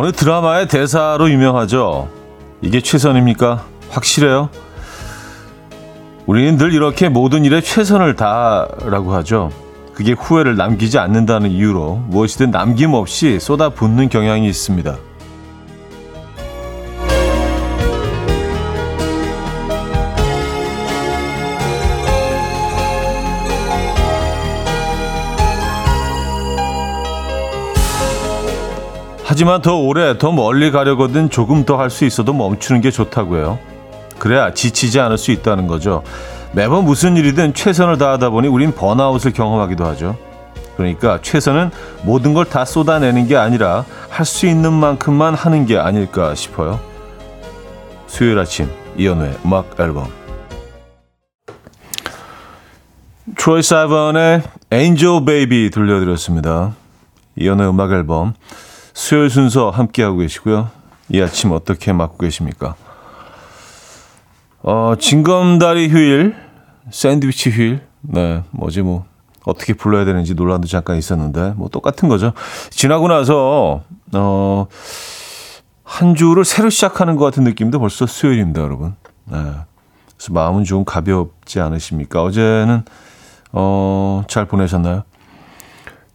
어느 드라마의 대사로 유명하죠. 이게 최선입니까? 확실해요? 우리는 늘 이렇게 모든 일에 최선을 다라고 하죠. 그게 후회를 남기지 않는다는 이유로 무엇이든 남김없이 쏟아붓는 경향이 있습니다. 하지만 더 오래, 더 멀리 가려거든 조금 더 할 수 있어도 멈추는 게 좋다고요. 그래야 지치지 않을 수 있다는 거죠. 매번 무슨 일이든 최선을 다하다 보니 우린 번아웃을 경험하기도 하죠. 그러니까 최선은 모든 걸 다 쏟아내는 게 아니라 할 수 있는 만큼만 하는 게 아닐까 싶어요. 수요일 아침 이연우의 음악 앨범 트로이 사이번의 Angel Baby 들려드렸습니다. 이연우의 음악 앨범 수요일 순서 함께하고 계시고요. 이 아침 어떻게 맞고 계십니까? 어, 징검다리 휴일, 샌드위치 휴일, 네, 뭐지 뭐 어떻게 불러야 되는지 논란도 잠깐 있었는데 뭐 똑같은 거죠. 지나고 나서 어, 한 주를 새로 시작하는 것 같은 느낌도 벌써 수요일입니다, 여러분. 네. 그래서 마음은 좀 가볍지 않으십니까? 어제는 어, 잘 보내셨나요?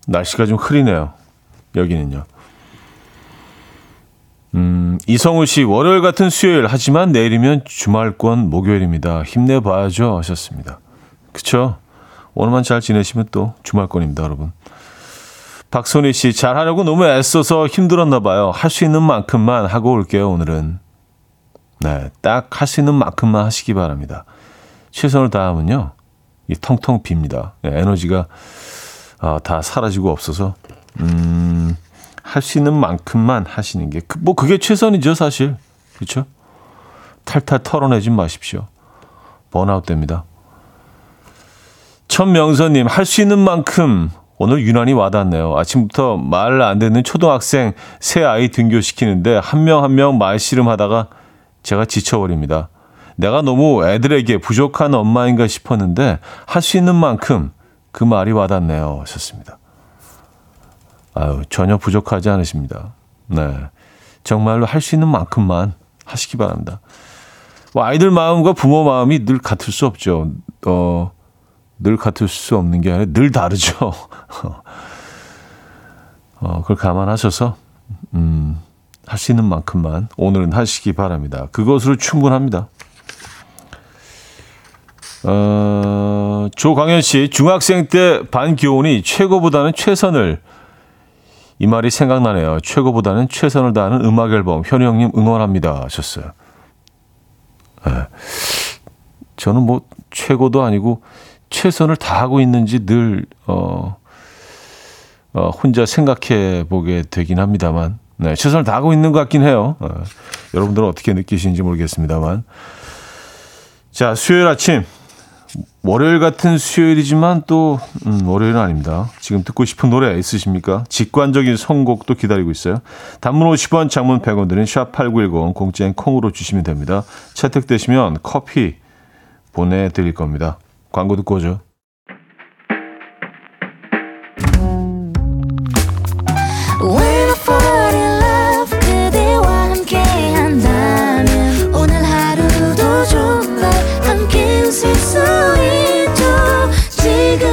날씨가 좀 흐리네요. 여기는요. 음, 이성우 씨, 월요일 같은 수요일, 하지만 내일이면 주말권 목요일입니다. 힘내봐야죠. 하셨습니다. 그쵸? 오늘만 잘 지내시면 또 주말권입니다, 여러분. 박선희 씨, 잘하려고 너무 애써서 힘들었나 봐요. 할 수 있는 만큼만 하고 올게요, 오늘은. 네, 딱 할 수 있는 만큼만 하시기 바랍니다. 최선을 다하면요, 이 텅텅 빕니다. 네, 에너지가 아, 다 사라지고 없어서, 음, 할 수 있는 만큼만 하시는 게, 그, 뭐, 그게 최선이죠, 사실. 그렇죠? 탈탈 털어내지 마십시오. 번아웃 됩니다. 천명선님, 할 수 있는 만큼 오늘 유난히 와닿네요. 아침부터 말 안 듣는 초등학생 새 아이 등교시키는데 한 명 한 명 말씨름 하다가 제가 지쳐버립니다. 내가 너무 애들에게 부족한 엄마인가 싶었는데 할 수 있는 만큼 그 말이 와닿네요. 하셨습니다. 아유, 전혀 부족하지 않으십니다. 네. 정말로 할 수 있는 만큼만 하시기 바랍니다. 뭐 아이들 마음과 부모 마음이 늘 같을 수 없죠. 어, 늘 같을 수 없는 게 아니라 늘 다르죠. 어, 그걸 감안하셔서, 음, 할 수 있는 만큼만 오늘은 하시기 바랍니다. 그것으로 충분합니다. 어, 조광현 씨, 중학생 때 반 교훈이 최고보다는 최선을 이 말이 생각나네요. 최고보다는 최선을 다하는 음악 앨범 현우 형님 응원합니다 하셨어요. 네. 저는 뭐 최고도 아니고 최선을 다하고 있는지 늘 어, 어, 혼자 생각해 보게 되긴 합니다만 네, 최선을 다하고 있는 것 같긴 해요. 어, 여러분들은 어떻게 느끼시는지 모르겠습니다만 자 수요일 아침 월요일 같은 수요일이지만 또 음, 월요일은 아닙니다. 지금 듣고 싶은 노래 있으십니까? 직관적인 선곡도 기다리고 있어요. 단문 50원, 장문 100원 드는 샵8910 공짜인 콩으로 주시면 됩니다. 채택되시면 커피 보내드릴 겁니다. 광고 듣고 오죠.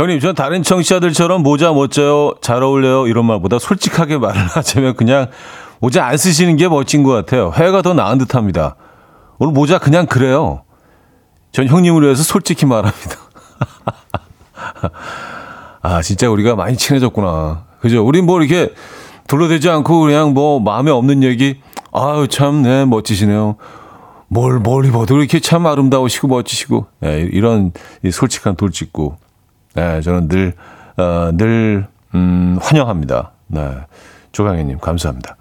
형님, 전 다른 청취자들처럼 모자 멋져요, 잘 어울려요, 이런 말보다 솔직하게 말을 하자면 그냥 모자 안 쓰시는 게 멋진 것 같아요. 회가 더 나은 듯 합니다. 오늘 모자 그냥 그래요. 전 형님을 위해서 솔직히 말합니다. 아, 진짜 우리가 많이 친해졌구나. 그죠? 우리 뭐 이렇게 둘러대지 않고 그냥 뭐 마음에 없는 얘기, 아유, 참, 네, 멋지시네요. 뭘, 뭘 입어도 이렇게 참 아름다우시고 멋지시고, 네, 이런 이 솔직한 돌직구. 네, 저는 늘, 어, 늘, 음, 환영합니다. 네. 조강현님, 감사합니다.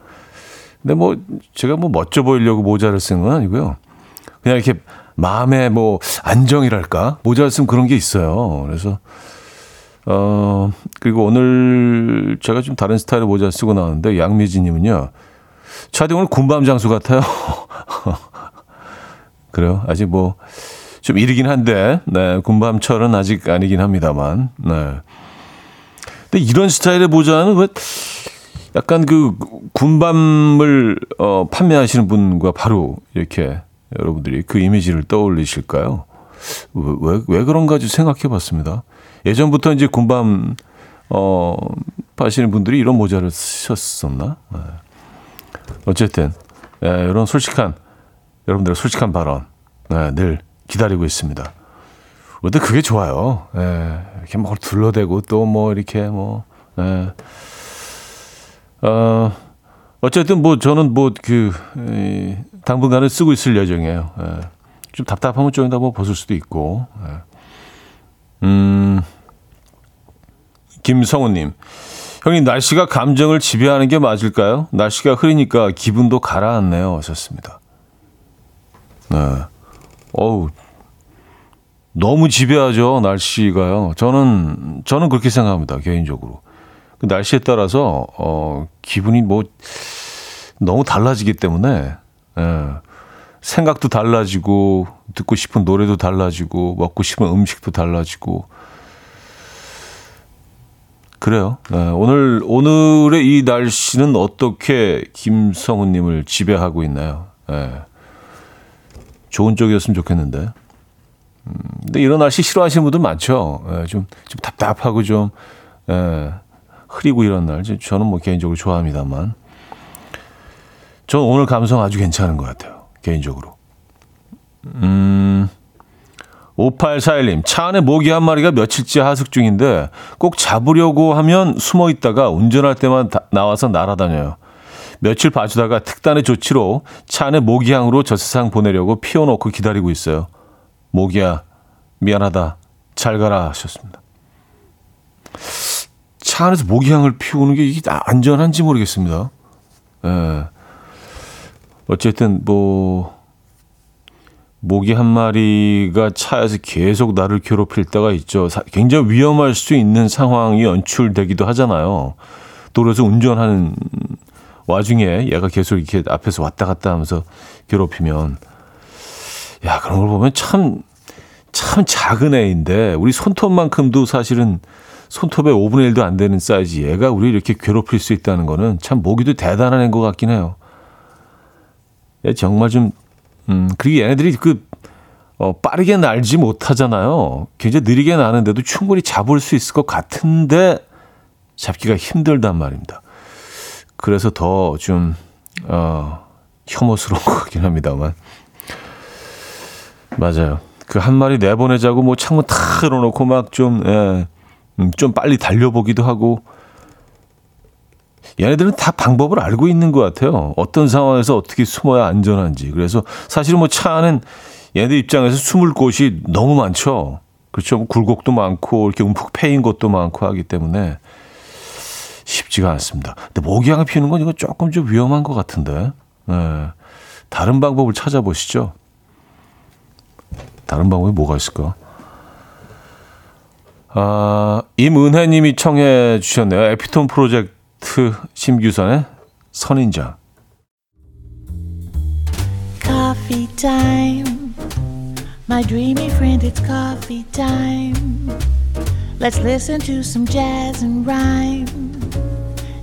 근데 뭐 제가 뭐 멋져 보이려고 모자를 쓴 건 아니고요. 그냥 이렇게 마음의 뭐 안정이랄까 모자를 쓰면 그런 게 있어요. 그래서 어 그리고 오늘 제가 좀 다른 스타일의 모자 쓰고 나왔는데 양미진님은요. 차디 오늘 군밤 장수 같아요. 그래요. 아직 뭐 좀 이르긴 한데 네 군밤철은 아직 아니긴 합니다만 네. 근데 이런 스타일의 모자는 왜 약간 그 군밤을 어, 판매하시는 분과 바로 이렇게 여러분들이 그 이미지를 떠올리실까요? 왜, 왜, 왜 그런가 좀 생각해 봤습니다. 예전부터 이제 군밤, 어, 파시는 분들이 이런 모자를 쓰셨었나? 네. 어쨌든, 예, 이런 솔직한, 여러분들의 솔직한 발언, 네, 늘 기다리고 있습니다. 근데 그게 좋아요. 예, 이렇게 뭐 둘러대고 또 뭐 이렇게 뭐, 예. 어, 어쨌든 뭐 저는 뭐 그 당분간은 쓰고 있을 예정이에요. 예. 좀 답답하면 좀더뭐 벗을 수도 있고. 예. 음, 김성우님. 형님, 날씨가 감정을 지배하는 게 맞을까요? 날씨가 흐리니까 기분도 가라앉네요. 하셨습니다. 네. 어우, 너무 지배하죠, 날씨가요. 저는, 저는 그렇게 생각합니다, 개인적으로. 그 날씨에 따라서 어 기분이 뭐 너무 달라지기 때문에 예. 생각도 달라지고 듣고 싶은 노래도 달라지고 먹고 싶은 음식도 달라지고 그래요. 예. 오늘 오늘의 이 날씨는 어떻게 김성훈님을 지배하고 있나요? 예. 좋은 쪽이었으면 좋겠는데. 음, 근데 이런 날씨 싫어하시는 분들 많죠. 예, 좀, 좀 답답하고 좀, 예, 흐리고 이런 날 저는 뭐 개인적으로 좋아합니다만 저는 오늘 감성 아주 괜찮은 것 같아요. 개인적으로. 음. 5841님, 차 안에 모기 한 마리가 며칠째 하숙 중인데 꼭 잡으려고 하면 숨어 있다가 운전할 때만 다, 나와서 날아다녀요. 며칠 봐주다가 특단의 조치로 차 안에 모기향으로 저 세상 보내려고 피워놓고 기다리고 있어요. 모기야, 미안하다. 잘 가라 하셨습니다. 차 안에서 모기향을 피우는 게 이게 안전한지 모르겠습니다. 예. 어쨌든 뭐 모기 한 마리가 차에서 계속 나를 괴롭힐 때가 있죠. 굉장히 위험할 수 있는 상황이 연출되기도 하잖아요. 도로에서 운전하는 와중에 얘가 계속 이렇게 앞에서 왔다 갔다 하면서 괴롭히면 야 그런 걸 보면 참참 작은 애인데 우리 손톱만큼도 사실은 손톱의 5분의 1도 안 되는 사이즈 얘가 우리 이렇게 괴롭힐 수 있다는 거는 참 모기도 대단한 애인 것 같긴 해요. 얘 정말 좀, 음, 그리고 얘네들이 그, 어, 빠르게 날지 못하잖아요. 굉장히 느리게 나는데도 충분히 잡을 수 있을 것 같은데 잡기가 힘들단 말입니다. 그래서 더 좀, 어, 혐오스러운 것 같긴 합니다만. 맞아요. 그 한 마리 내보내자고 뭐 창문 탁 열어놓고 막 좀, 예. 음, 좀 빨리 달려보기도 하고 얘네들은 다 방법을 알고 있는 것 같아요. 어떤 상황에서 어떻게 숨어야 안전한지. 그래서 사실은 뭐차 안은 얘네들 입장에서 숨을 곳이 너무 많죠. 그렇죠. 뭐 굴곡도 많고 이렇게 움푹 패인 것도 많고 하기 때문에 쉽지가 않습니다. 근데 모기향을 피우는 건 이거 조금 좀 위험한 것 같은데. 네. 다른 방법을 찾아보시죠. 다른 방법이 뭐가 있을까? 아, 임은혜 님이 청해 주셨네요. 에피톤 프로젝트 심규선의 선인장. Coffee. My dreamy friend, it's coffee time. Let's listen to some jazz and rhyme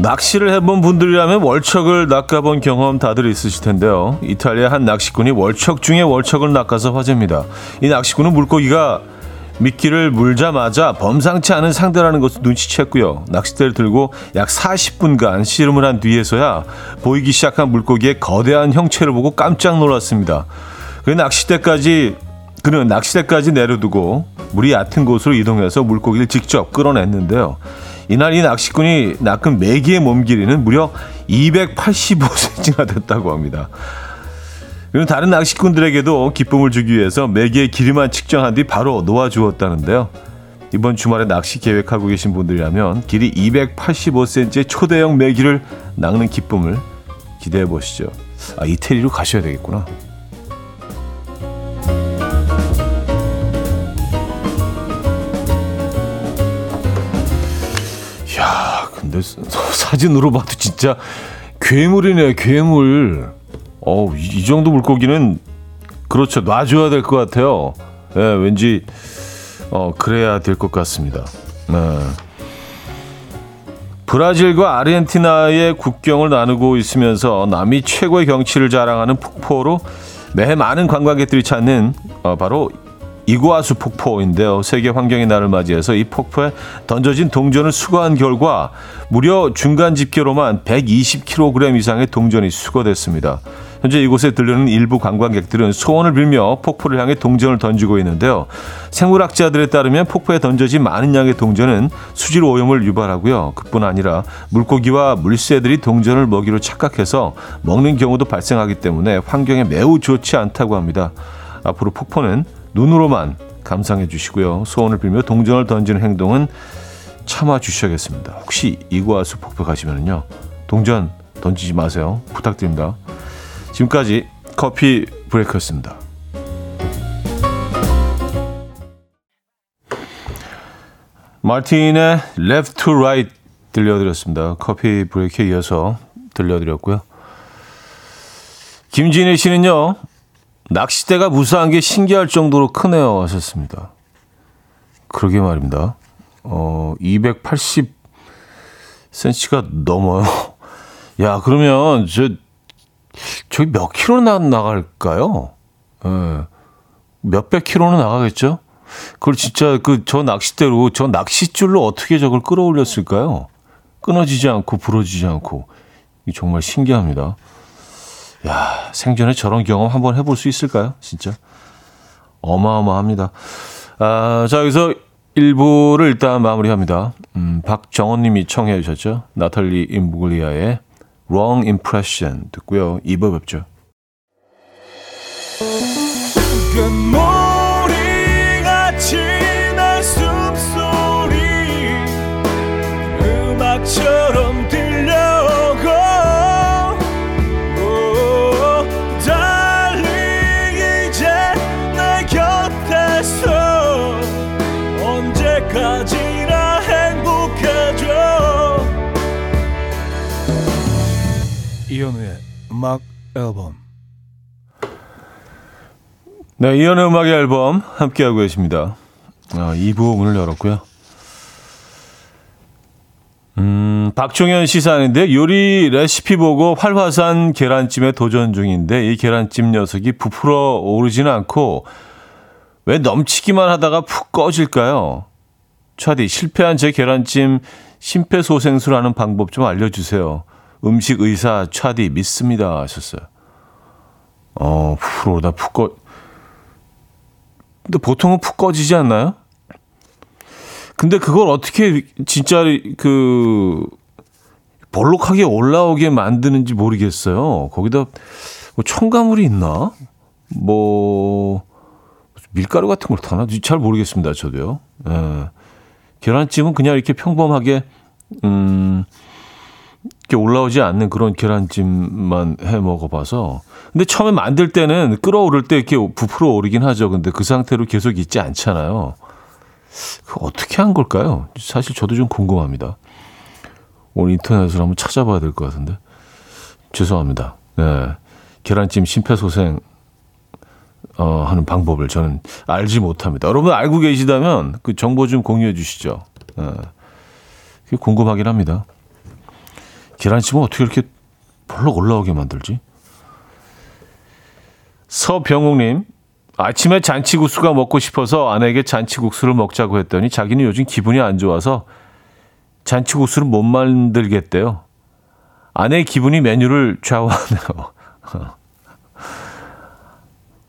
낚시를 해본 분들이라면 월척을 낚아본 경험 다들 있으실 텐데요. 이탈리아 한 낚시꾼이 월척 중에 월척을 낚아서 화제입니다. 이 낚시꾼은 물고기가 미끼를 물자마자 범상치 않은 상대라는 것을 눈치챘고요. 낚싯대를 들고 약 40분간 씨름을 한 뒤에서야 보이기 시작한 물고기의 거대한 형체를 보고 깜짝 놀랐습니다. 그 낚싯대까지 그는 낚시대까지 내려두고 물이 얕은 곳으로 이동해서 물고기를 직접 끌어냈는데요. 이날 이 낚시꾼이 낚은 메기의 몸 길이는 무려 285cm나 됐다고 합니다. 그리고 다른 낚시꾼들에게도 기쁨을 주기 위해서 메기의 길이만 측정한 뒤 바로 놓아주었다는데요. 이번 주말에 낚시 계획하고 계신 분들이라면 길이 285cm의 초대형 메기를 낚는 기쁨을 기대해 보시죠. 아, 이태리로 가셔야 되겠구나. 근데 사진으로 봐도 진짜 괴물이네, 괴물. 어, 이, 이 정도 물고기는 그렇죠. 놔줘야 될 것 같아요. 예, 왠지 어, 그래야 될 것 같습니다. 네. 브라질과 아르헨티나의 국경을 나누고 있으면서 남미 최고의 경치를 자랑하는 폭포로 매해 많은 관광객들이 찾는 어, 바로 이구아수 폭포인데요. 세계 환경의 날을 맞이해서 이 폭포에 던져진 동전을 수거한 결과 무려 중간 집계로만 120kg 이상의 동전이 수거됐습니다. 현재 이곳에 들르는 일부 관광객들은 소원을 빌며 폭포를 향해 동전을 던지고 있는데요. 생물학자들에 따르면 폭포에 던져진 많은 양의 동전은 수질 오염을 유발하고요. 그뿐 아니라 물고기와 물새들이 동전을 먹이로 착각해서 먹는 경우도 발생하기 때문에 환경에 매우 좋지 않다고 합니다. 앞으로 폭포는 눈으로만 감상해 주시고요. 소원을 빌며 동전을 던지는 행동은 참아 주셔야겠습니다. 혹시 이구아수 폭포 가시면요. 동전 던지지 마세요. 부탁드립니다. 지금까지 커피 브레이크였습니다. 마틴의 Left to Right 들려드렸습니다. 커피 브레이크에 이어서 들려드렸고요. 김진희 씨는요. 낚싯대가 무사한 게 신기할 정도로 크네요 하셨습니다. 그러게 말입니다. 어, 280cm가 넘어요. 야, 그러면 저 저기 몇 킬로 나, 나갈까요? 예. 몇백 킬로는 나가겠죠? 그걸 진짜 그 저 낚싯대로 저 낚싯줄로 어떻게 저걸 끌어올렸을까요? 끊어지지 않고 부러지지 않고 이 정말 신기합니다. 야 생전에 저런 경험 한번 해볼 수 있을까요? 진짜 어마어마합니다. 아, 자 여기서 1부를 일단 마무리합니다. 음, 박정원님이 청해 주셨죠? 나탈리 임부글리아의 Wrong Impression 듣고요. 2부 뵙죠. 음악 앨범 네, 이연의 음악의 앨범 함께하고 계십니다. 아, 2부 문을 열었고요. 음, 박종현 시사인데 요리 레시피 보고 활화산 계란찜에 도전 중인데 이 계란찜 녀석이 부풀어 오르지는 않고 왜 넘치기만 하다가 푹 꺼질까요? 차디 실패한 제 계란찜 심폐소생술하는 방법 좀 알려주세요. 음식 의사 차디 믿습니다 하셨어요. 어, 오르다 푹 꺼. 근데 보통은 푹 꺼지지 않나요? 근데 그걸 어떻게 진짜 그 볼록하게 올라오게 만드는지 모르겠어요. 거기다 뭐 첨가물이 있나? 뭐 밀가루 같은 걸 타나? 잘 모르겠습니다. 저도요. 예. 계란찜은 그냥 이렇게 평범하게 음 이렇게 올라오지 않는 그런 계란찜만 해 먹어봐서. 근데 처음에 만들 때는 끓어오를 때 이렇게 부풀어 오르긴 하죠. 근데 그 상태로 계속 있지 않잖아요. 그 어떻게 한 걸까요? 사실 저도 좀 궁금합니다. 오늘 인터넷으로 한번 찾아봐야 될 것 같은데. 죄송합니다. 네. 계란찜 심폐소생 어, 하는 방법을 저는 알지 못합니다. 여러분 알고 계시다면 그 정보 좀 공유해 주시죠. 네. 궁금하긴 합니다. 계란찜은 어떻게 이렇게 벌럭 올라오게 만들지? 서병욱님, 아침에 잔치국수가 먹고 싶어서 아내에게 잔치국수를 먹자고 했더니 자기는 요즘 기분이 안 좋아서 잔치국수를 못 만들겠대요. 아내의 기분이 메뉴를 좌우하네요.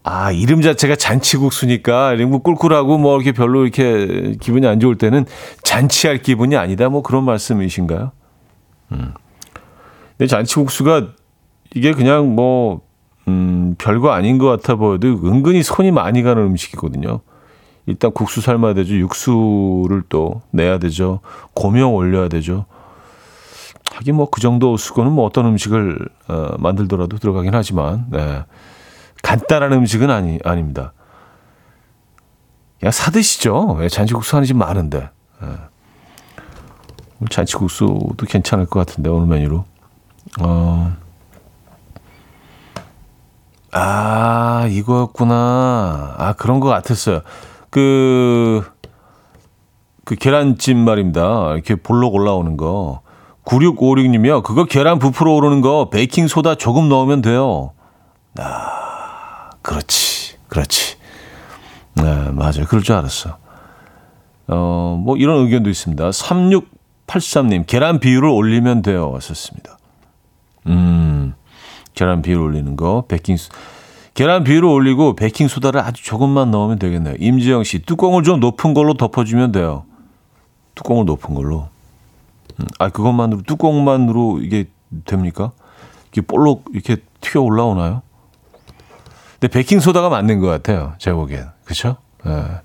아, 이름 자체가 잔치국수니까, 뭐 꿀꿀하고 뭐 이렇게 별로 이렇게 기분이 안 좋을 때는 잔치할 기분이 아니다. 뭐 그런 말씀이신가요? 음. 근데 잔치국수가 이게 그냥 뭐, 음, 별거 아닌 것 같아 보여도 은근히 손이 많이 가는 음식이거든요. 일단 국수 삶아야 되죠. 육수를 또 내야 되죠. 고명 올려야 되죠. 하긴 뭐 그 정도 수고는 뭐 어떤 음식을 어, 만들더라도 들어가긴 하지만, 네. 간단한 음식은 아니, 아닙니다. 그냥 사 드시죠. 예, 잔치국수 하는 집 많은데. 예. 잔치국수도 괜찮을 것 같은데, 오늘 메뉴로. 어. 아, 이거였구나. 아, 그런 것 같았어요. 그, 그 계란찜 말입니다. 이렇게 볼록 올라오는 거. 9656님이요. 그거 계란 부풀어 오르는 거 베이킹소다 조금 넣으면 돼요. 아, 그렇지. 그렇지. 네, 맞아요. 그럴 줄 알았어. 어, 뭐 이런 의견도 있습니다. 3683님, 계란 비율을 올리면 돼요. 왔었습니다. 음, 계란 비율 올리는 거, 베킹, 계란 비율을 올리고 베킹 소다를 아주 조금만 넣으면 되겠네요. 임지영 씨, 뚜껑을 좀 높은 걸로 덮어주면 돼요. 뚜껑을 높은 걸로. 음, 아, 그것만으로, 뚜껑만으로 이게 됩니까? 이게 볼록 이렇게 튀어 올라오나요? 근데 베킹 소다가 맞는 것 같아요. 제가 보기엔. 그쵸? 예.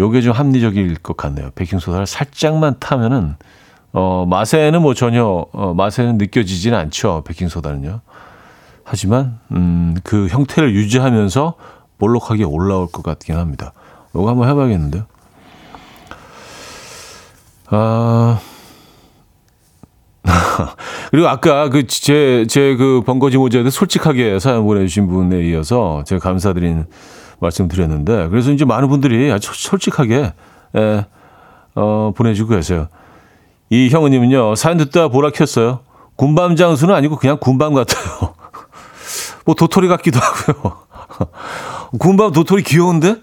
요게 좀 합리적일 것 같네요. 베킹 소다를 살짝만 타면은, 어, 맛에는 뭐 전혀, 어, 맛에는 느껴지지는 않죠. 베킹소다는요. 하지만, 음, 그 형태를 유지하면서 볼록하게 올라올 것 같긴 합니다. 요거 한번 해봐야겠는데요. 아, 그리고 아까 그 제 제 그 번거지 모자에도 솔직하게 사연 보내주신 분에 이어서 제가 감사드리는 말씀 드렸는데 그래서 이제 많은 분들이 아주 솔직하게 에, 어, 보내주고 계세요. 이 형우님은요 사연 듣다 보라 켰어요. 군밤 장수는 아니고 그냥 군밤 같아요. 뭐 도토리 같기도 하고요. 군밤 도토리 귀여운데?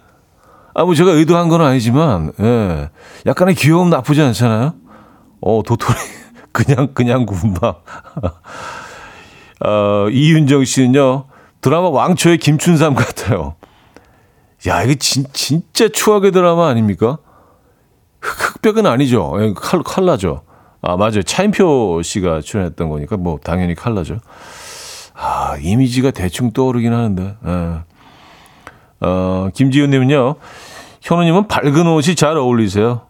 아, 뭐 제가 의도한 건 아니지만, 예. 약간의 귀여움 나쁘지 않잖아요? 어, 도토리. 그냥, 그냥 군밤. 어, 이윤정 씨는요, 드라마 왕초의 김춘삼 같아요. 야, 이게 진, 진짜 추억의 드라마 아닙니까? 흑백은 아니죠. 예, 칼, 칼라죠. 아, 맞아요. 차인표 씨가 출연했던 거니까, 뭐, 당연히 칼라죠. 아, 이미지가 대충 떠오르긴 하는데, 예. 어, 김지훈 님은요, 현우 님은 밝은 옷이 잘 어울리세요.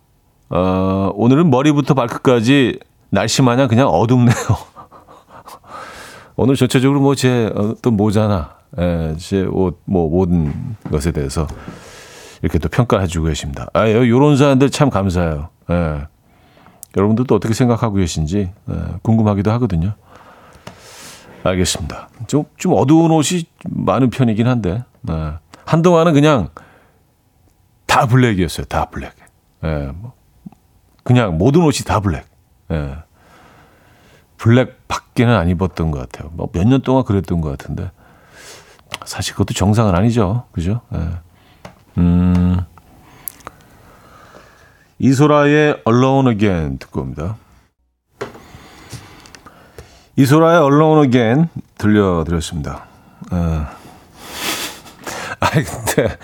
어, 오늘은 머리부터 발끝까지 날씨 마냥 그냥 어둡네요. 오늘 전체적으로 뭐제 어떤 모자나, 예, 제 옷, 뭐, 모든 것에 대해서 이렇게 또 평가해 주고 계십니다. 아, 요런 사연들 참 감사해요. 예. 여러분들도 어떻게 생각하고 계신지 예, 궁금하기도 하거든요. 알겠습니다. 좀, 좀 어두운 옷이 많은 편이긴 한데, 예. 한동안은 그냥 다 블랙이었어요. 다 블랙. 예, 뭐 그냥 모든 옷이 다 블랙. 예. 블랙 밖에는 안 입었던 것 같아요. 뭐몇년 동안 그랬던 것 같은데. 사실 그것도 정상은 아니죠. 그죠? 예. 음. 이소라의 Alone Again 듣고 옵니다. 이소라의 Alone Again 들려드렸습니다. 예. 아이, 근데,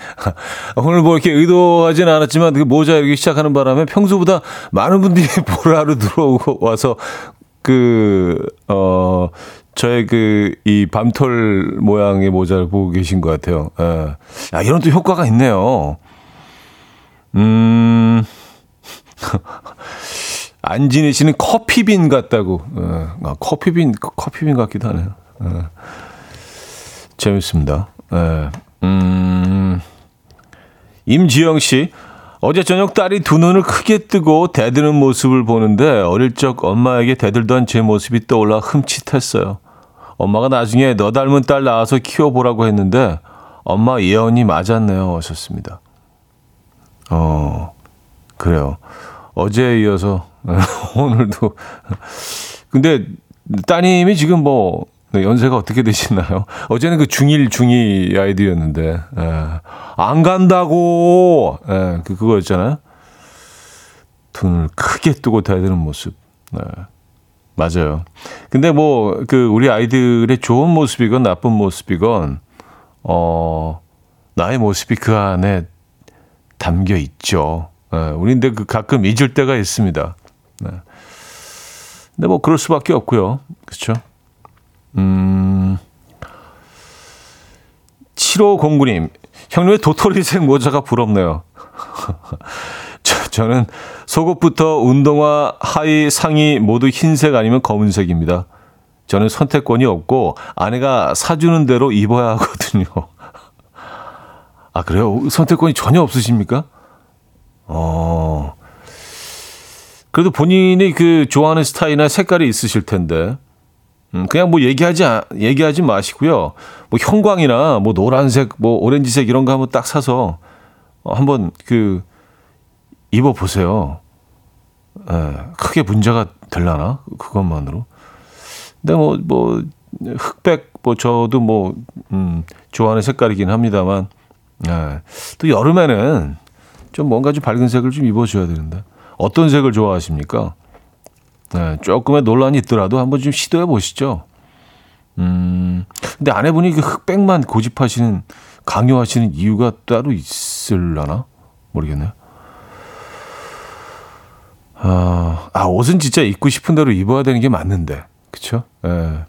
오늘 뭐 이렇게 의도하진 않았지만, 그 모자 이렇게 시작하는 바람에 평소보다 많은 분들이 보라로 들어오고 와서, 그, 어, 저의 그, 이 밤톨 모양의 모자를 보고 계신 것 같아요. 예. 야, 이런 또 효과가 있네요. 음, 안진희 씨는 커피빈 같다고. 예. 아, 커피빈, 커피빈 같기도 하네요. 예. 재밌습니다. 예. 음, 임지영 씨. 어제 저녁 딸이 두 눈을 크게 뜨고 대드는 모습을 보는데 어릴 적 엄마에게 대들던 제 모습이 떠올라 흠칫했어요. 엄마가 나중에 너 닮은 딸 낳아서 키워보라고 했는데 엄마 예언이 맞았네요. 하셨습니다. 어, 그래요. 어제에 이어서 오늘도. 근데 따님이 지금 뭐 네, 연세가 어떻게 되시나요? 어제는 그 중1, 중2 아이들이었는데, 예. 안 간다고! 예, 그, 그거였잖아요. 눈을 크게 뜨고 다니는 모습. 네. 맞아요. 근데 뭐, 그, 우리 아이들의 좋은 모습이건 나쁜 모습이건, 어, 나의 모습이 그 안에 담겨 있죠. 예, 우리 근데 그 가끔 잊을 때가 있습니다. 네. 근데 뭐 그럴 수밖에 없고요. 그렇죠? 음. 7509님, 형님의 도토리색 모자가 부럽네요. 저, 저는 속옷부터 운동화, 하의, 상의 모두 흰색 아니면 검은색입니다. 저는 선택권이 없고 아내가 사주는 대로 입어야 하거든요. 아, 그래요? 선택권이 전혀 없으십니까? 어. 그래도 본인이 그 좋아하는 스타일이나 색깔이 있으실 텐데. 음, 그냥 뭐 얘기하지, 아- 얘기하지 마시고요. 뭐 형광이나 뭐 노란색, 뭐 오렌지색 이런 거 한번 딱 사서 어, 한번 그 입어보세요. 예, 크게 문제가 될라나? 그것만으로. 근데 뭐, 뭐, 흑백, 뭐, 저도 뭐, 음, 좋아하는 색깔이긴 합니다만, 예, 또 여름에는 좀 뭔가 좀 밝은 색을 좀 입어줘야 되는데, 어떤 색을 좋아하십니까? 네, 조금의 논란이 있더라도 한번 좀 시도해 보시죠. 음, 근데 아내분이 그 흑백만 고집하시는, 강요하시는 이유가 따로 있을라나? 모르겠네요. 아, 아, 옷은 진짜 입고 싶은 대로 입어야 되는 게 맞는데. 그쵸? 예.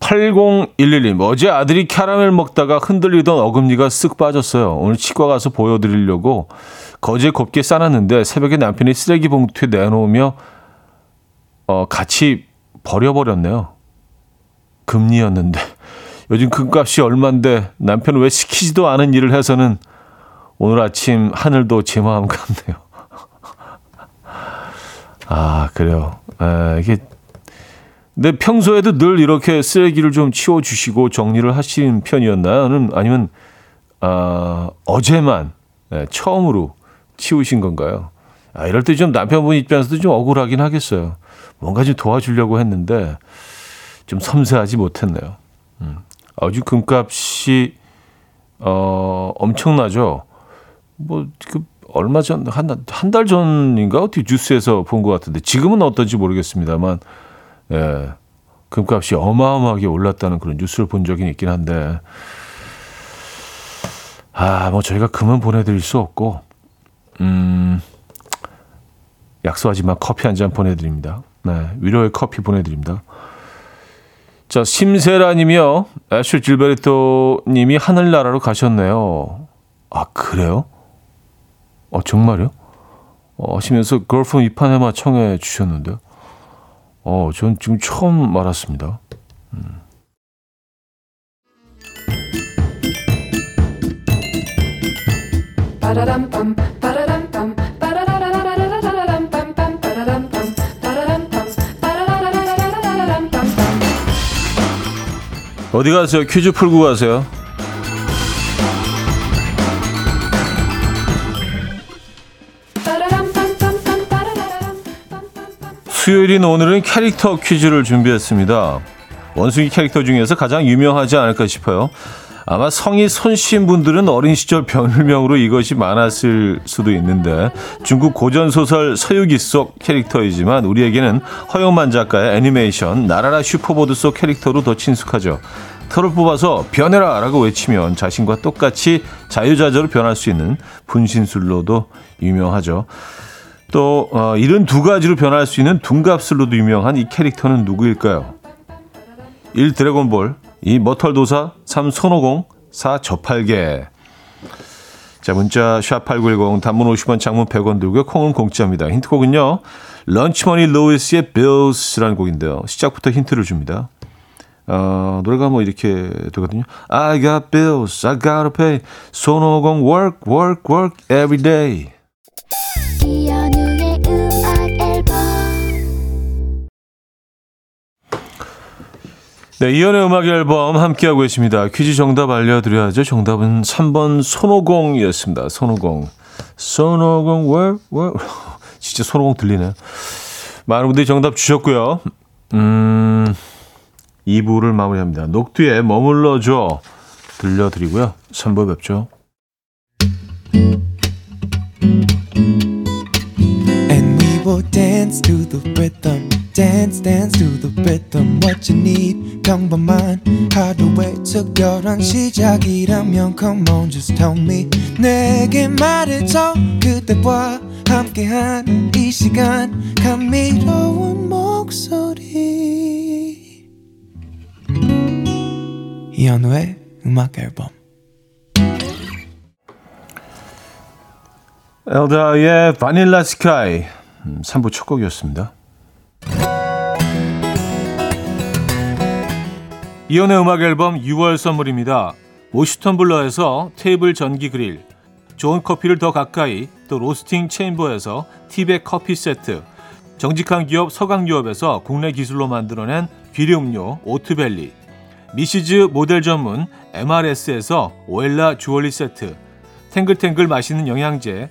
8011님, 어제 아들이 캐러멜 먹다가 흔들리던 어금니가 쓱 빠졌어요. 오늘 치과 가서 보여드리려고 거제 곱게 싸놨는데 새벽에 남편이 쓰레기 봉투에 내놓으며 어, 같이 버려버렸네요. 금리였는데. 요즘 금값이 얼만데 남편은 왜 시키지도 않은 일을 해서는 오늘 아침 하늘도 제 마음 같네요. 아, 그래요. 에, 이게 근데 평소에도 늘 이렇게 쓰레기를 좀 치워주시고 정리를 하시는 편이었나요? 아니면, 아, 어제만 예, 처음으로 치우신 건가요? 아, 이럴 때 좀 남편분 입장에서도 좀 억울하긴 하겠어요. 뭔가 좀 도와주려고 했는데 좀 섬세하지 못했네요. 음. 아주 금값이 어, 엄청나죠. 뭐그 얼마 전 한 한 달 전인가 어떻게 뉴스에서 본 것 같은데 지금은 어떤지 모르겠습니다만 예, 금값이 어마어마하게 올랐다는 그런 뉴스를 본 적이 있긴 한데, 아, 뭐 저희가 금은 보내드릴 수 없고, 음, 약속하지만 커피 한 잔 보내드립니다. 네, 위로의 커피 보내드립니다. 자, 심세라님이요. 애슐 질베르토님이 하늘나라로 가셨네요. 아, 그래요? 아, 어, 정말요? 어, 하시면서 걸프는 이판에만 청해 주셨는데요. 어, 전 지금 처음 알았습니다. 음. 어디 가세요? 퀴즈 풀고 가세요. 수요일인 오늘은 캐릭터 퀴즈를 준비했습니다. 원숭이 캐릭터 중에서 가장 유명하지 않을까 싶어요. 아마 성이 손씨인 분들은 어린 시절 별명으로 이것이 많았을 수도 있는데 중국 고전 소설 서유기 속 캐릭터이지만 우리에게는 허영만 작가의 애니메이션 날아라 슈퍼보드 속 캐릭터로 더 친숙하죠. 털을 뽑아서 변해라 라고 외치면 자신과 똑같이 자유자재로 변할 수 있는 분신술로도 유명하죠. 또 어, 이런 두 가지로 변할 수 있는 둔갑술로도 유명한 이 캐릭터는 누구일까요? 1. 드래곤볼 2. 머털도사 3. 손오공 4. 저팔계 자 문자 샵8910 단문 50원 장문 100원 들고요 콩은 공짜입니다 힌트곡은요 런치머니 로이스의 Bills라는 곡인데요 시작부터 힌트를 줍니다 어, 노래가 뭐 이렇게 되거든요 I got bills, I gotta pay 손오공 work, work, work every day 네, 이연의 음악 앨범 함께하고 계십니다. 퀴즈 정답 알려드려야죠. 정답은 3번 손오공이었습니다. 손오공. 손오공, 월, 월. 진짜 손오공 들리네요. 많은 분들이 정답 주셨고요. 음, 2부를 마무리합니다. 녹두에 머물러줘 들려드리고요. 3부 뵙죠. Dance dance to the rhythm dance dance to the rhythm what you need 평범한 하루의 특별한 시작이라면 come on just tell me 내게 말해줘 그대와 함께한 이 시간 감미로운 목소리 이현우의 음악 앨범 엘다의 바닐라 스카이 3부 첫 곡이었습니다. 이현우의 음악 앨범 6월 선물입니다. 모슈턴 블러에서 테이블 전기 그릴, 좋은 커피를 더 가까이, 또 로스팅 체인버에서 티백 커피 세트, 정직한 기업 서강유업에서 국내 기술로 만들어낸 귀리음료 오트벨리, 미시즈 모델 전문 MRS에서 오엘라 주얼리 세트, 탱글탱글 맛있는 영양제,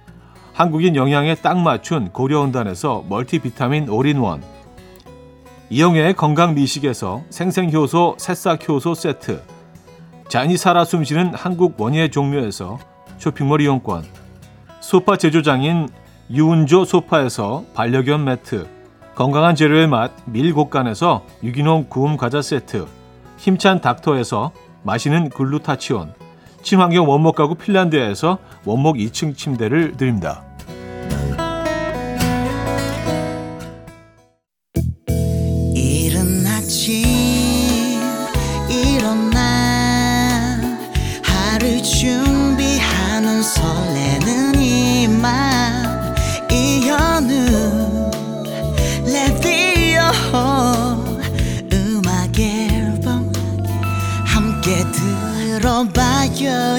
한국인 영양에 딱 맞춘 고려은단에서 멀티비타민 올인원. 이영애의 건강 미식에서 생생효소 새싹효소 세트. 자연이 살아 숨쉬는 한국 원예 종묘에서 쇼핑몰 이용권. 소파 제조장인 유운조 소파에서 반려견 매트. 건강한 재료의 맛 밀곡간에서 유기농 구움 과자 세트. 힘찬 닥터에서 마시는 글루타치온 친환경 원목 가구 핀란드에서 원목 2층 침대를 드립니다.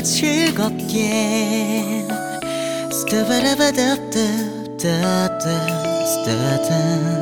즐겁게. 스타바라바답답답답답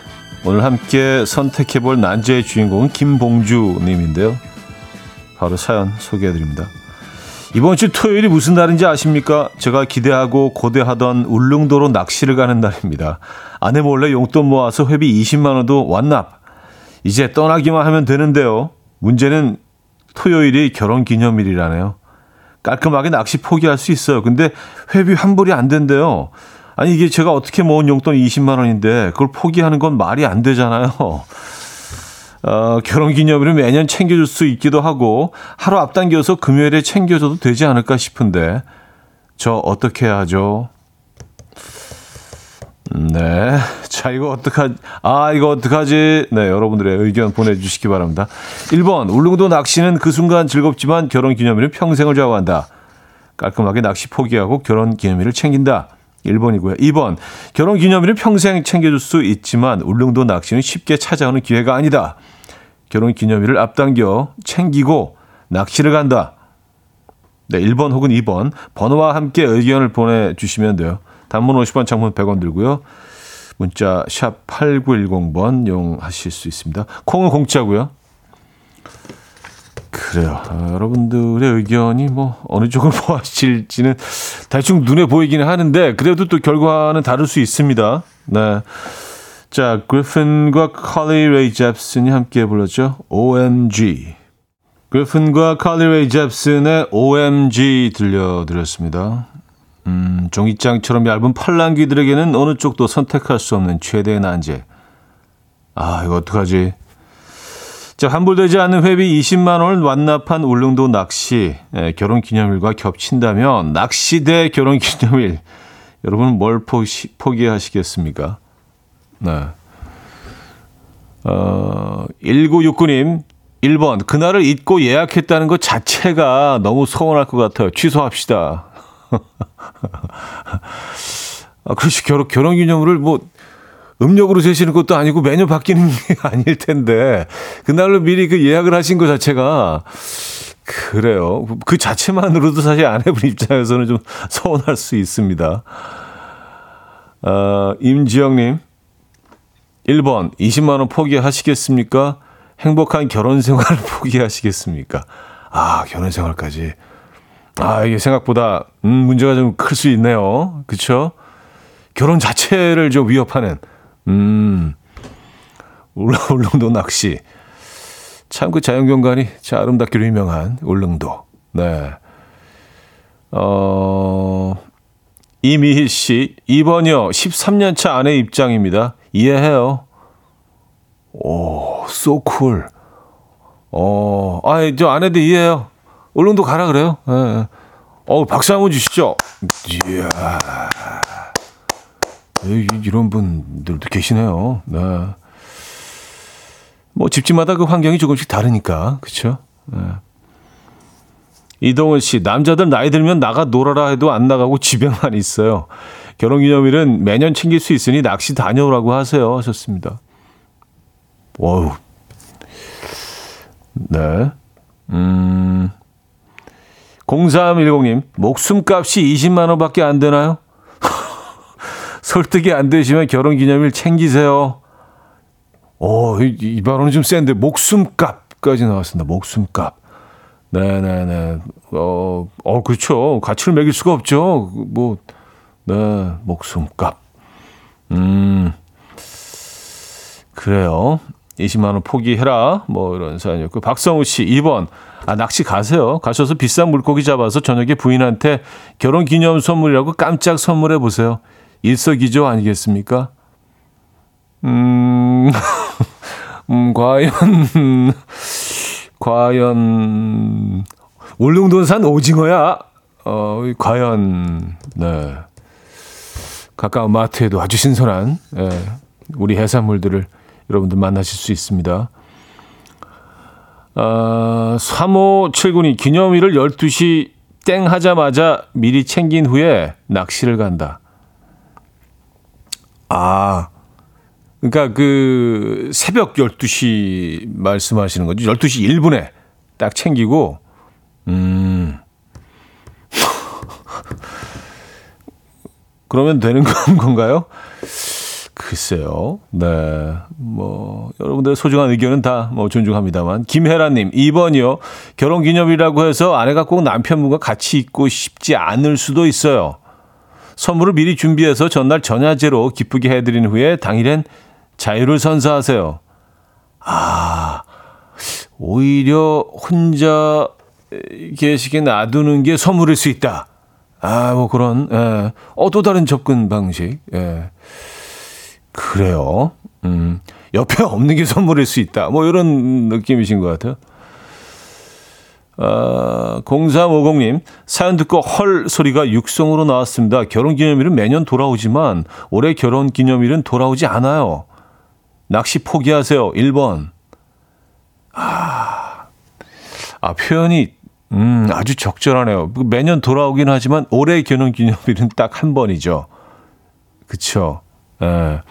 오늘 함께 선택해볼 난제의 주인공은 김봉주님인데요. 바로 사연 소개해드립니다. 이번 주 토요일이 무슨 날인지 아십니까? 제가 기대하고 고대하던 울릉도로 낚시를 가는 날입니다. 아내 몰래 용돈 모아서 회비 20만 원도 완납. 이제 떠나기만 하면 되는데요. 문제는 토요일이 결혼 기념일이라네요. 깔끔하게 낚시 포기할 수 있어요. 근데 회비 환불이 안 된대요. 아니 이게 제가 어떻게 모은 용돈 20만 원인데 그걸 포기하는 건 말이 안 되잖아요. 어, 결혼 기념일은 매년 챙겨줄 수 있기도 하고 하루 앞당겨서 금요일에 챙겨줘도 되지 않을까 싶은데 저 어떻게 하죠? 네. 자, 이거 어떡하지? 아, 이거 어떡하지? 네, 여러분들의 의견 보내주시기 바랍니다. 1번, 울릉도 낚시는 그 순간 즐겁지만 결혼 기념일은 평생을 좌우한다. 깔끔하게 낚시 포기하고 결혼 기념일을 챙긴다. 1번이고요. 2번, 결혼 기념일은 평생 챙겨줄 수 있지만 울릉도 낚시는 쉽게 찾아오는 기회가 아니다. 결혼 기념일을 앞당겨 챙기고 낚시를 간다. 네, 1번 혹은 2번 번호와 함께 의견을 보내 주시면 돼요. 단문 50원, 장문 100원 들고요. 문자 샵 8910번 이용하실 수 있습니다. 콩은 공짜고요. 그래요. 아, 여러분들의 의견이 뭐 어느 쪽을 모아질지는 대충 눈에 보이기는 하는데 그래도 또 결과는 다를 수 있습니다. 네. 자, 그리핀과 칼리 레이 잽슨이 함께 불렀죠. OMG. 그리핀과 칼리 레이 잽슨의 OMG 들려드렸습니다. 음, 종이장처럼 얇은 팔랑귀들에게는 어느 쪽도 선택할 수 없는 최대의 난제. 아, 이거 어떡하지? 자, 환불되지 않는 회비 20만 원을 완납한 울릉도 낚시 예, 결혼 기념일과 겹친다면 낚시 대 결혼 기념일 여러분 뭘 포기, 포기하시겠습니까? 네. 어, 1969님 1번 그날을 잊고 예약했다는 것 자체가 너무 서운할 것 같아요. 취소합시다. 아, 그렇지 결혼 결혼 기념일을 뭐 음력으로 재시는 것도 아니고 매년 바뀌는 게 아닐 텐데 그날로 미리 그 예약을 하신 것 자체가 그래요. 그 자체만으로도 사실 아내분 입장에서는 좀 서운할 수 있습니다. 어, 임지영님 1번 20만 원 포기하시겠습니까? 행복한 결혼 생활 포기하시겠습니까? 아 결혼 생활까지 아 이게 생각보다 음, 문제가 좀 클 수 있네요. 그렇죠? 결혼 자체를 좀 위협하는 음, 울릉, 울릉도 낚시. 참 그 자연경관이 참 아름답기로 유명한 울릉도. 네. 어, 이미희 씨, 2번이요. 13년차 아내 입장입니다. 이해해요. 오, so cool. 어, 아, 저 아내도 이해해요. 울릉도 가라 그래요. 예. 예. 어, 박수 한번 주시죠. 이야. 이- 이런 분들도 계시네요. 네. 뭐 집집마다 그 환경이 조금씩 다르니까 그렇죠. 네. 이동원 씨 남자들 나이 들면 나가 놀아라 해도 안 나가고 집에만 있어요. 결혼기념일은 매년 챙길 수 있으니 낚시 다녀오라고 하세요 하셨습니다. 와우. 네. 음. 0310님 목숨값이 20만 원밖에 안 되나요? 설득이 안 되시면 결혼 기념일 챙기세요. 오, 이, 이 발언은 좀 센데 목숨값까지 나왔습니다. 목숨값. 네 네 네. 어, 어, 그렇죠. 가치를 매길 수가 없죠. 뭐, 네, 목숨값. 음, 그래요. 20만 원 포기해라. 뭐 이런 사연이었고 박성우 씨 2번. 아 낚시 가세요. 가셔서 비싼 물고기 잡아서 저녁에 부인한테 결혼 기념 선물이라고 깜짝 선물해 보세요. 일석이조 아니겠습니까? 음, 음 과연 과연 울릉도산 오징어야. 어 과연 네. 가까운 마트에도 아주 신선한 예, 우리 해산물들을 여러분들 만나실 수 있습니다. 아, 3579님 기념일을 12시 땡 하자마자 미리 챙긴 후에 낚시를 간다. 아, 그러니까 그 새벽 12시 말씀하시는 거죠. 12시 1분에 딱 챙기고, 음. 그러면 되는 건- 건가요? 글쎄요. 네. 뭐, 여러분들의 소중한 의견은 다 뭐 존중합니다만. 김혜라님, 2번이요. 결혼 기념이라고 해서 아내가 꼭 남편분과 같이 있고 싶지 않을 수도 있어요. 선물을 미리 준비해서 전날 전야제로 기쁘게 해드린 후에 당일엔 자유를 선사하세요. 아, 오히려 혼자 계시게 놔두는 게 선물일 수 있다. 아, 뭐 그런, 예. 어, 또 다른 접근 방식. 예. 그래요. 음, 옆에 없는 게 선물일 수 있다. 뭐 이런 느낌이신 것 같아요. 아, 0350님, 사연 듣고 헐 소리가 육성으로 나왔습니다. 결혼 기념일은 매년 돌아오지만 올해 결혼 기념일은 돌아오지 않아요. 낚시 포기하세요. 1번. 아, 아 표현이 음, 아주 적절하네요. 매년 돌아오긴 하지만 올해 결혼 기념일은 딱 한 번이죠. 그쵸. 예.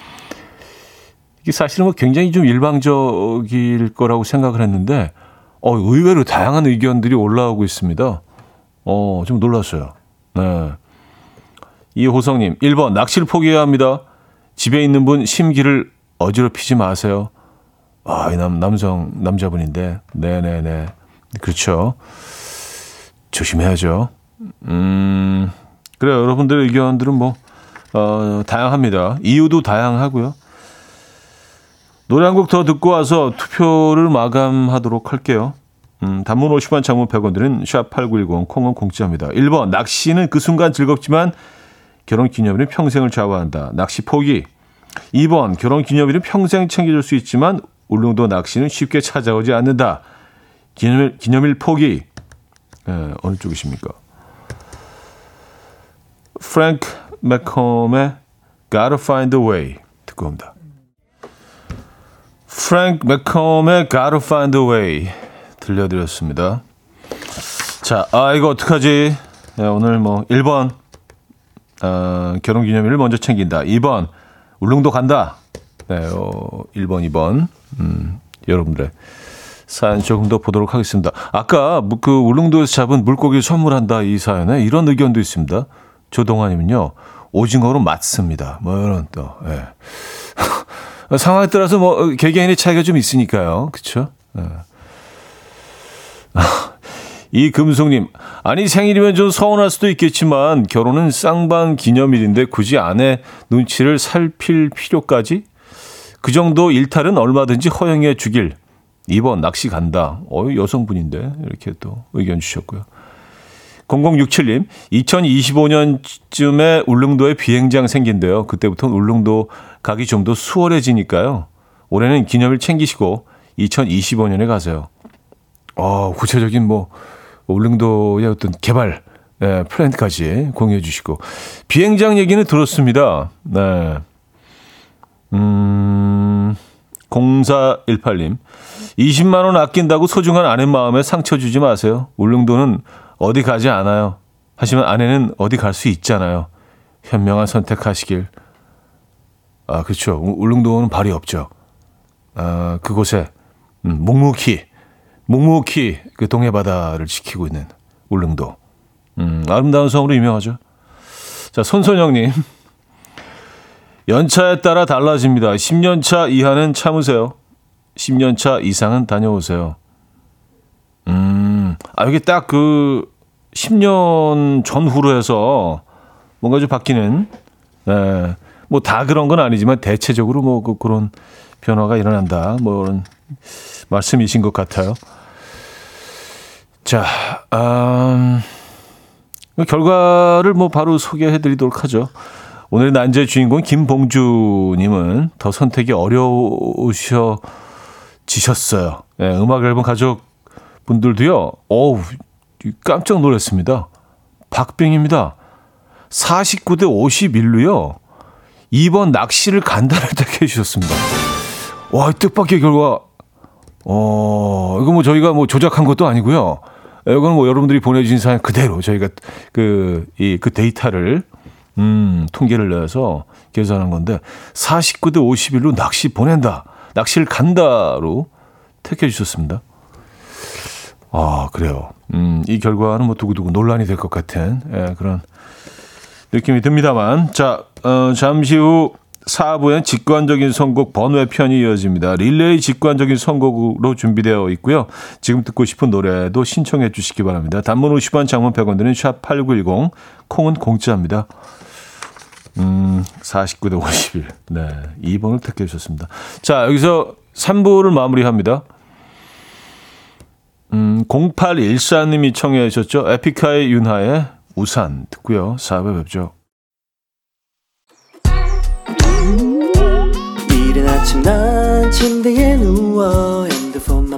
이게 사실은 뭐 굉장히 좀 일방적일 거라고 생각을 했는데, 어, 의외로 다양한 의견들이 올라오고 있습니다. 어, 좀 놀랐어요. 네. 이호성님, 1번, 낚시를 포기해야 합니다. 집에 있는 분 심기를 어지럽히지 마세요. 아, 이 남, 남성, 남자분인데. 네네네. 그렇죠. 조심해야죠. 음, 그래요. 여러분들의 의견들은 뭐, 어, 다양합니다. 이유도 다양하고요. 노래 한 곡 더 듣고 와서 투표를 마감하도록 할게요. 음, 단문 50원, 장문 100원 드는 샵8910 콩은 공짜입니다. 1번 낚시는 그 순간 즐겁지만 결혼 기념일은 평생을 좌우한다. 낚시 포기. 2번 결혼 기념일은 평생 챙겨줄 수 있지만 울릉도 낚시는 쉽게 찾아오지 않는다. 기념일, 기념일 포기. 예, 어느 쪽이십니까? 프랭크 맥컴의 Gotta Find a Way 듣고 옵니다. 프랭크 맥컴의 Gotta Find a Way 들려드렸습니다. 자, 아 이거 어떡하지? 네, 오늘 뭐 1번 어, 결혼기념일을 먼저 챙긴다. 2번 울릉도 간다. 네, 어, 1번, 2번 음, 여러분들의 사연 조금 더 보도록 하겠습니다. 아까 무- 그 울릉도에서 잡은 물고기 선물한다 이 사연에 이런 의견도 있습니다. 조동환님은요 오징어로 맞습니다. 뭐 이런 또 예. 상황에 따라서 뭐 어, 개개인의 차이가 좀 있으니까요, 그렇죠? 이 금송님 아니 생일이면 좀 서운할 수도 있겠지만 결혼은 쌍방 기념일인데 굳이 아내 눈치를 살필 필요까지 그 정도 일탈은 얼마든지 허용해 주길 2번 낚시 간다. 어 여성분인데 이렇게 또 의견 주셨고요. 0067님, 2025년쯤에 울릉도에 비행장 생긴대요. 그때부터는 울릉도 가기 좀 더 수월해지니까요. 올해는 기념일 챙기시고 2025년에 가세요. 어, 구체적인 뭐 울릉도의 어떤 개발 예, 플랜까지 공유해 주시고 비행장 얘기는 들었습니다. 네. 음, 0418님. 20만 원 아낀다고 소중한 아내 마음에 상처 주지 마세요. 울릉도는 어디 가지 않아요. 하지만 아내는 어디 갈 수 있잖아요. 현명한 선택하시길. 아, 그렇죠. 우- 울릉도는 발이 없죠. 아, 그곳에 음, 묵묵히 묵묵히 그 동해 바다를 지키고 있는 울릉도. 음, 아름다운 성으로 유명하죠. 자, 손선영님. 연차에 따라 달라집니다. 10년 차 이하는 참으세요. 10년 차 이상은 다녀오세요. 음, 아, 이게 딱 그 10년 전후로 해서 뭔가 좀 바뀌는, 네, 뭐다 그런 건 아니지만 대체적으로 뭐 그, 그런 변화가 일어난다. 뭐 그런 말씀이신 것 같아요. 자, 음, 결과를 뭐 바로 소개해 드리도록 하죠. 오늘 난제 주인공 김봉주님은 더 선택이 어려우셔지셨어요. 예, 음악 앨범 가족 분들도요, 어우, 깜짝 놀랐습니다. 박빙입니다. 49대 51로요. 2번 낚시를 간단을 택해 주셨습니다. 와, 뜻밖의 결과. 어, 이거 뭐 저희가 뭐 조작한 것도 아니고요. 이건 뭐 여러분들이 보내주신 사연 그대로 저희가 그, 이, 그 데이터를, 음, 통계를 내서 계산한 건데, 49대 51로 낚시 보낸다. 낚시를 간다로 택해 주셨습니다. 아, 그래요. 음, 이 결과는 뭐 두고두고 논란이 될 것 같은, 예, 그런 느낌이 듭니다만. 자, 어, 잠시 후 4부엔 직관적인 선곡 번외 편이 이어집니다. 릴레이 직관적인 선곡으로 준비되어 있고요. 지금 듣고 싶은 노래도 신청해 주시기 바랍니다. 단문 50원, 장문 100원 드는 샵8910, 콩은 공짜입니다. 음, 49대 51. 네. 2번을 택해 주셨습니다. 자, 여기서 3부를 마무리합니다. 음, 0814님이 청해 주셨죠. 에픽하의 윤하의 우산 듣고요. 4부에 뵙죠. 이른 아침 난 침대에 누워 핸드폰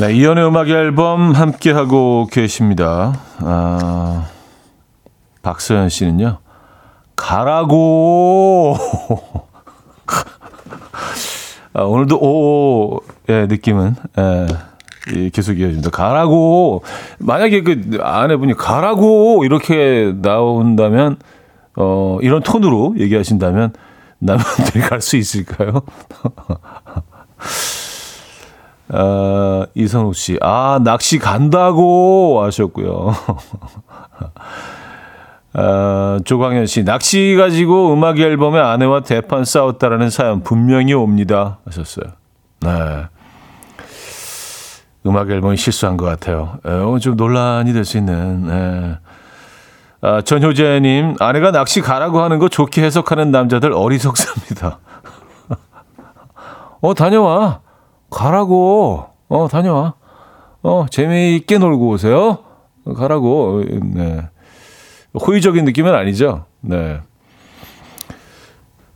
네, 이연의 음악 앨범 함께 하고 계십니다. 아, 박서연 씨는요. 가라고. 아, 오늘도 오의 느낌은 예, 이 계속 이어집니다. 가라고. 만약에 그 아내분이 가라고 이렇게 나온다면 어, 이런 톤으로 얘기하신다면 남편들이 갈 수 있을까요? 어, 이선우 씨, 아, 낚시 간다고 하셨고요. 어, 조광현 씨, 낚시 가지고 음악 앨범에 아내와 대판 싸웠다라는 사연 분명히 옵니다. 하셨어요. 네. 음악 앨범이 실수한 것 같아요. 에, 어, 좀 논란이 될 수 있는. 예. 아, 전효재님, 아내가 낚시 가라고 하는 거 좋게 해석하는 남자들 어리석습니다. 어, 다녀와. 가라고. 어, 다녀와. 어, 재미있게 놀고 오세요. 가라고. 네. 호의적인 느낌은 아니죠. 네.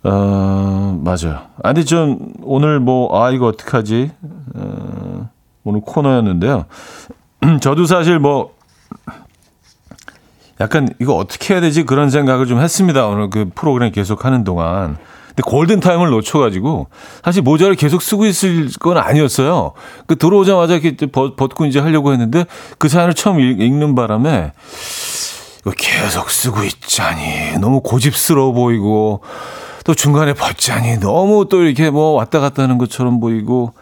어, 맞아요. 아, 근데 좀, 오늘 뭐, 아, 이거 어떡하지? 어, 오늘 코너였는데요. 저도 사실 뭐, 약간 이거 어떻게 해야 되지? 그런 생각을 좀 했습니다. 오늘 그 프로그램 계속 하는 동안. 근데 골든 타임을 놓쳐가지고 사실 모자를 계속 쓰고 있을 건 아니었어요. 그 들어오자마자 이렇게 벗, 벗고 이제 하려고 했는데 그 사연을 처음 읽, 읽는 바람에 계속 쓰고 있자니 너무 고집스러워 보이고 또 중간에 벗자니 너무 또 이렇게 뭐 왔다 갔다 하는 것처럼 보이고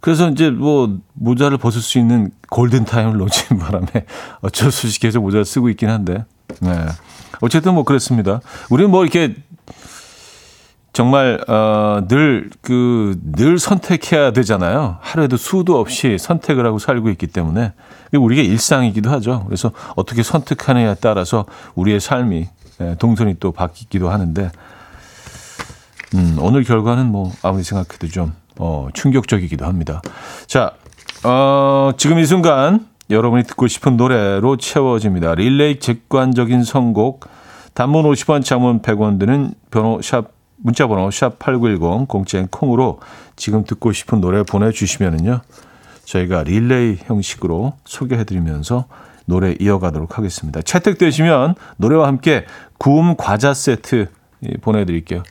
그래서 이제 뭐 모자를 벗을 수 있는 골든 타임을 놓친 바람에 어쩔 수 없이 계속 모자를 쓰고 있긴 한데. 네. 어쨌든 뭐 그렇습니다. 우리는 뭐 이렇게 정말 어 늘 그 늘 선택해야 되잖아요. 하루에도 수도 없이 선택을 하고 살고 있기 때문에 우리가 일상이기도 하죠. 그래서 어떻게 선택하느냐에 따라서 우리의 삶이 예, 동선이 또 바뀌기도 하는데 음, 오늘 결과는 뭐 아무리 생각해도 좀 어, 충격적이기도 합니다. 자, 어, 지금 이 순간 여러분이 듣고 싶은 노래로 채워집니다. 릴레이 직관적인 선곡 단문 50원, 장문 100원 드는 번호 샵 문자 번호 샵8910 공짜인 콩으로 지금 듣고 싶은 노래 보내 주시면은요. 저희가 릴레이 형식으로 소개해 드리면서 노래 이어가도록 하겠습니다. 채택되시면 노래와 함께 구움 과자 세트 보내 드릴게요.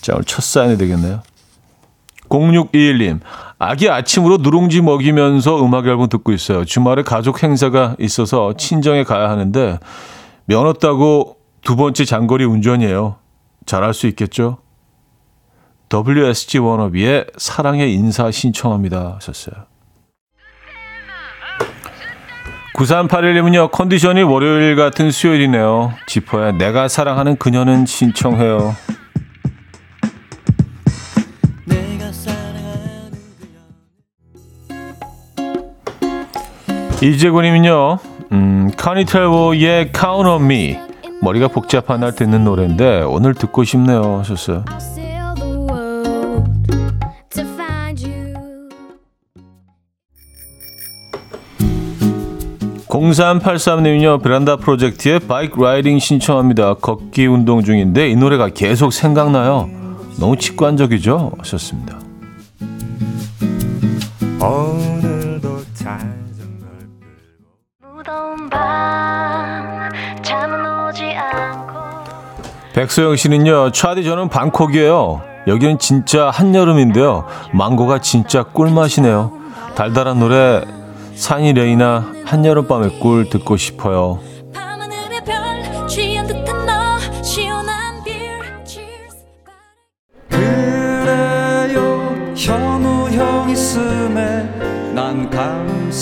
자, 오늘 첫 사연이 되겠네요. 0621님, 아기 아침으로 누룽지 먹이면서 음악 앨범 듣고 있어요. 주말에 가족 행사가 있어서 친정에 가야 하는데, 면허 따고 두 번째 장거리 운전이에요. 잘할 수 있겠죠? WSG 워너비의 사랑의 인사 신청합니다. 하셨어요. 9381님은요, 컨디션이 월요일 같은 수요일이네요. 지퍼야, 내가 사랑하는 그녀는 신청해요. 이재곤님은요, 음, 카니텔보의 Count on Me. 머리가 복잡한 날 듣는 노래인데 오늘 듣고 싶네요 하셨어요. 0383님은요 베란다 프로젝트의 바이크 라이딩 신청합니다. 걷기 운동 중인데 이 노래가 계속 생각나요. 너무 직관적이죠? 하셨습니다. 오 백소영 씨는요 차디 저는 방콕이에요. 여기는 진짜 한여름인데요. 망고가 진짜 꿀맛이네요. 달달한 노래 산이 레이나 한여름밤의 꿀 듣고 싶어요. 그래요 현우 형 있음에 난 감사해요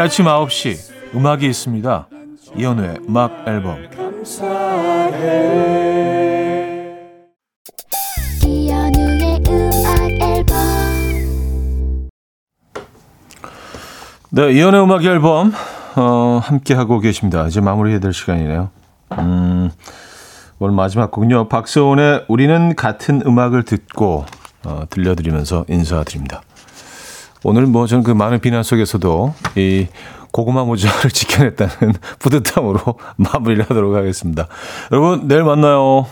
매일 아침 9시 음악이 있습니다. 이현우의 음악 앨범. 네, 이현우의 음악 앨범 어, 함께 하고 계십니다. 이제 마무리해야 될 시간이네요. 음, 오늘 마지막 곡요. 박소원의 우리는 같은 음악을 듣고 어, 들려드리면서 인사드립니다. 오늘 뭐 저는 그 많은 비난 속에서도 이 고구마 모자를 지켜냈다는 뿌듯함으로 마무리를 하도록 하겠습니다. 여러분 내일 만나요.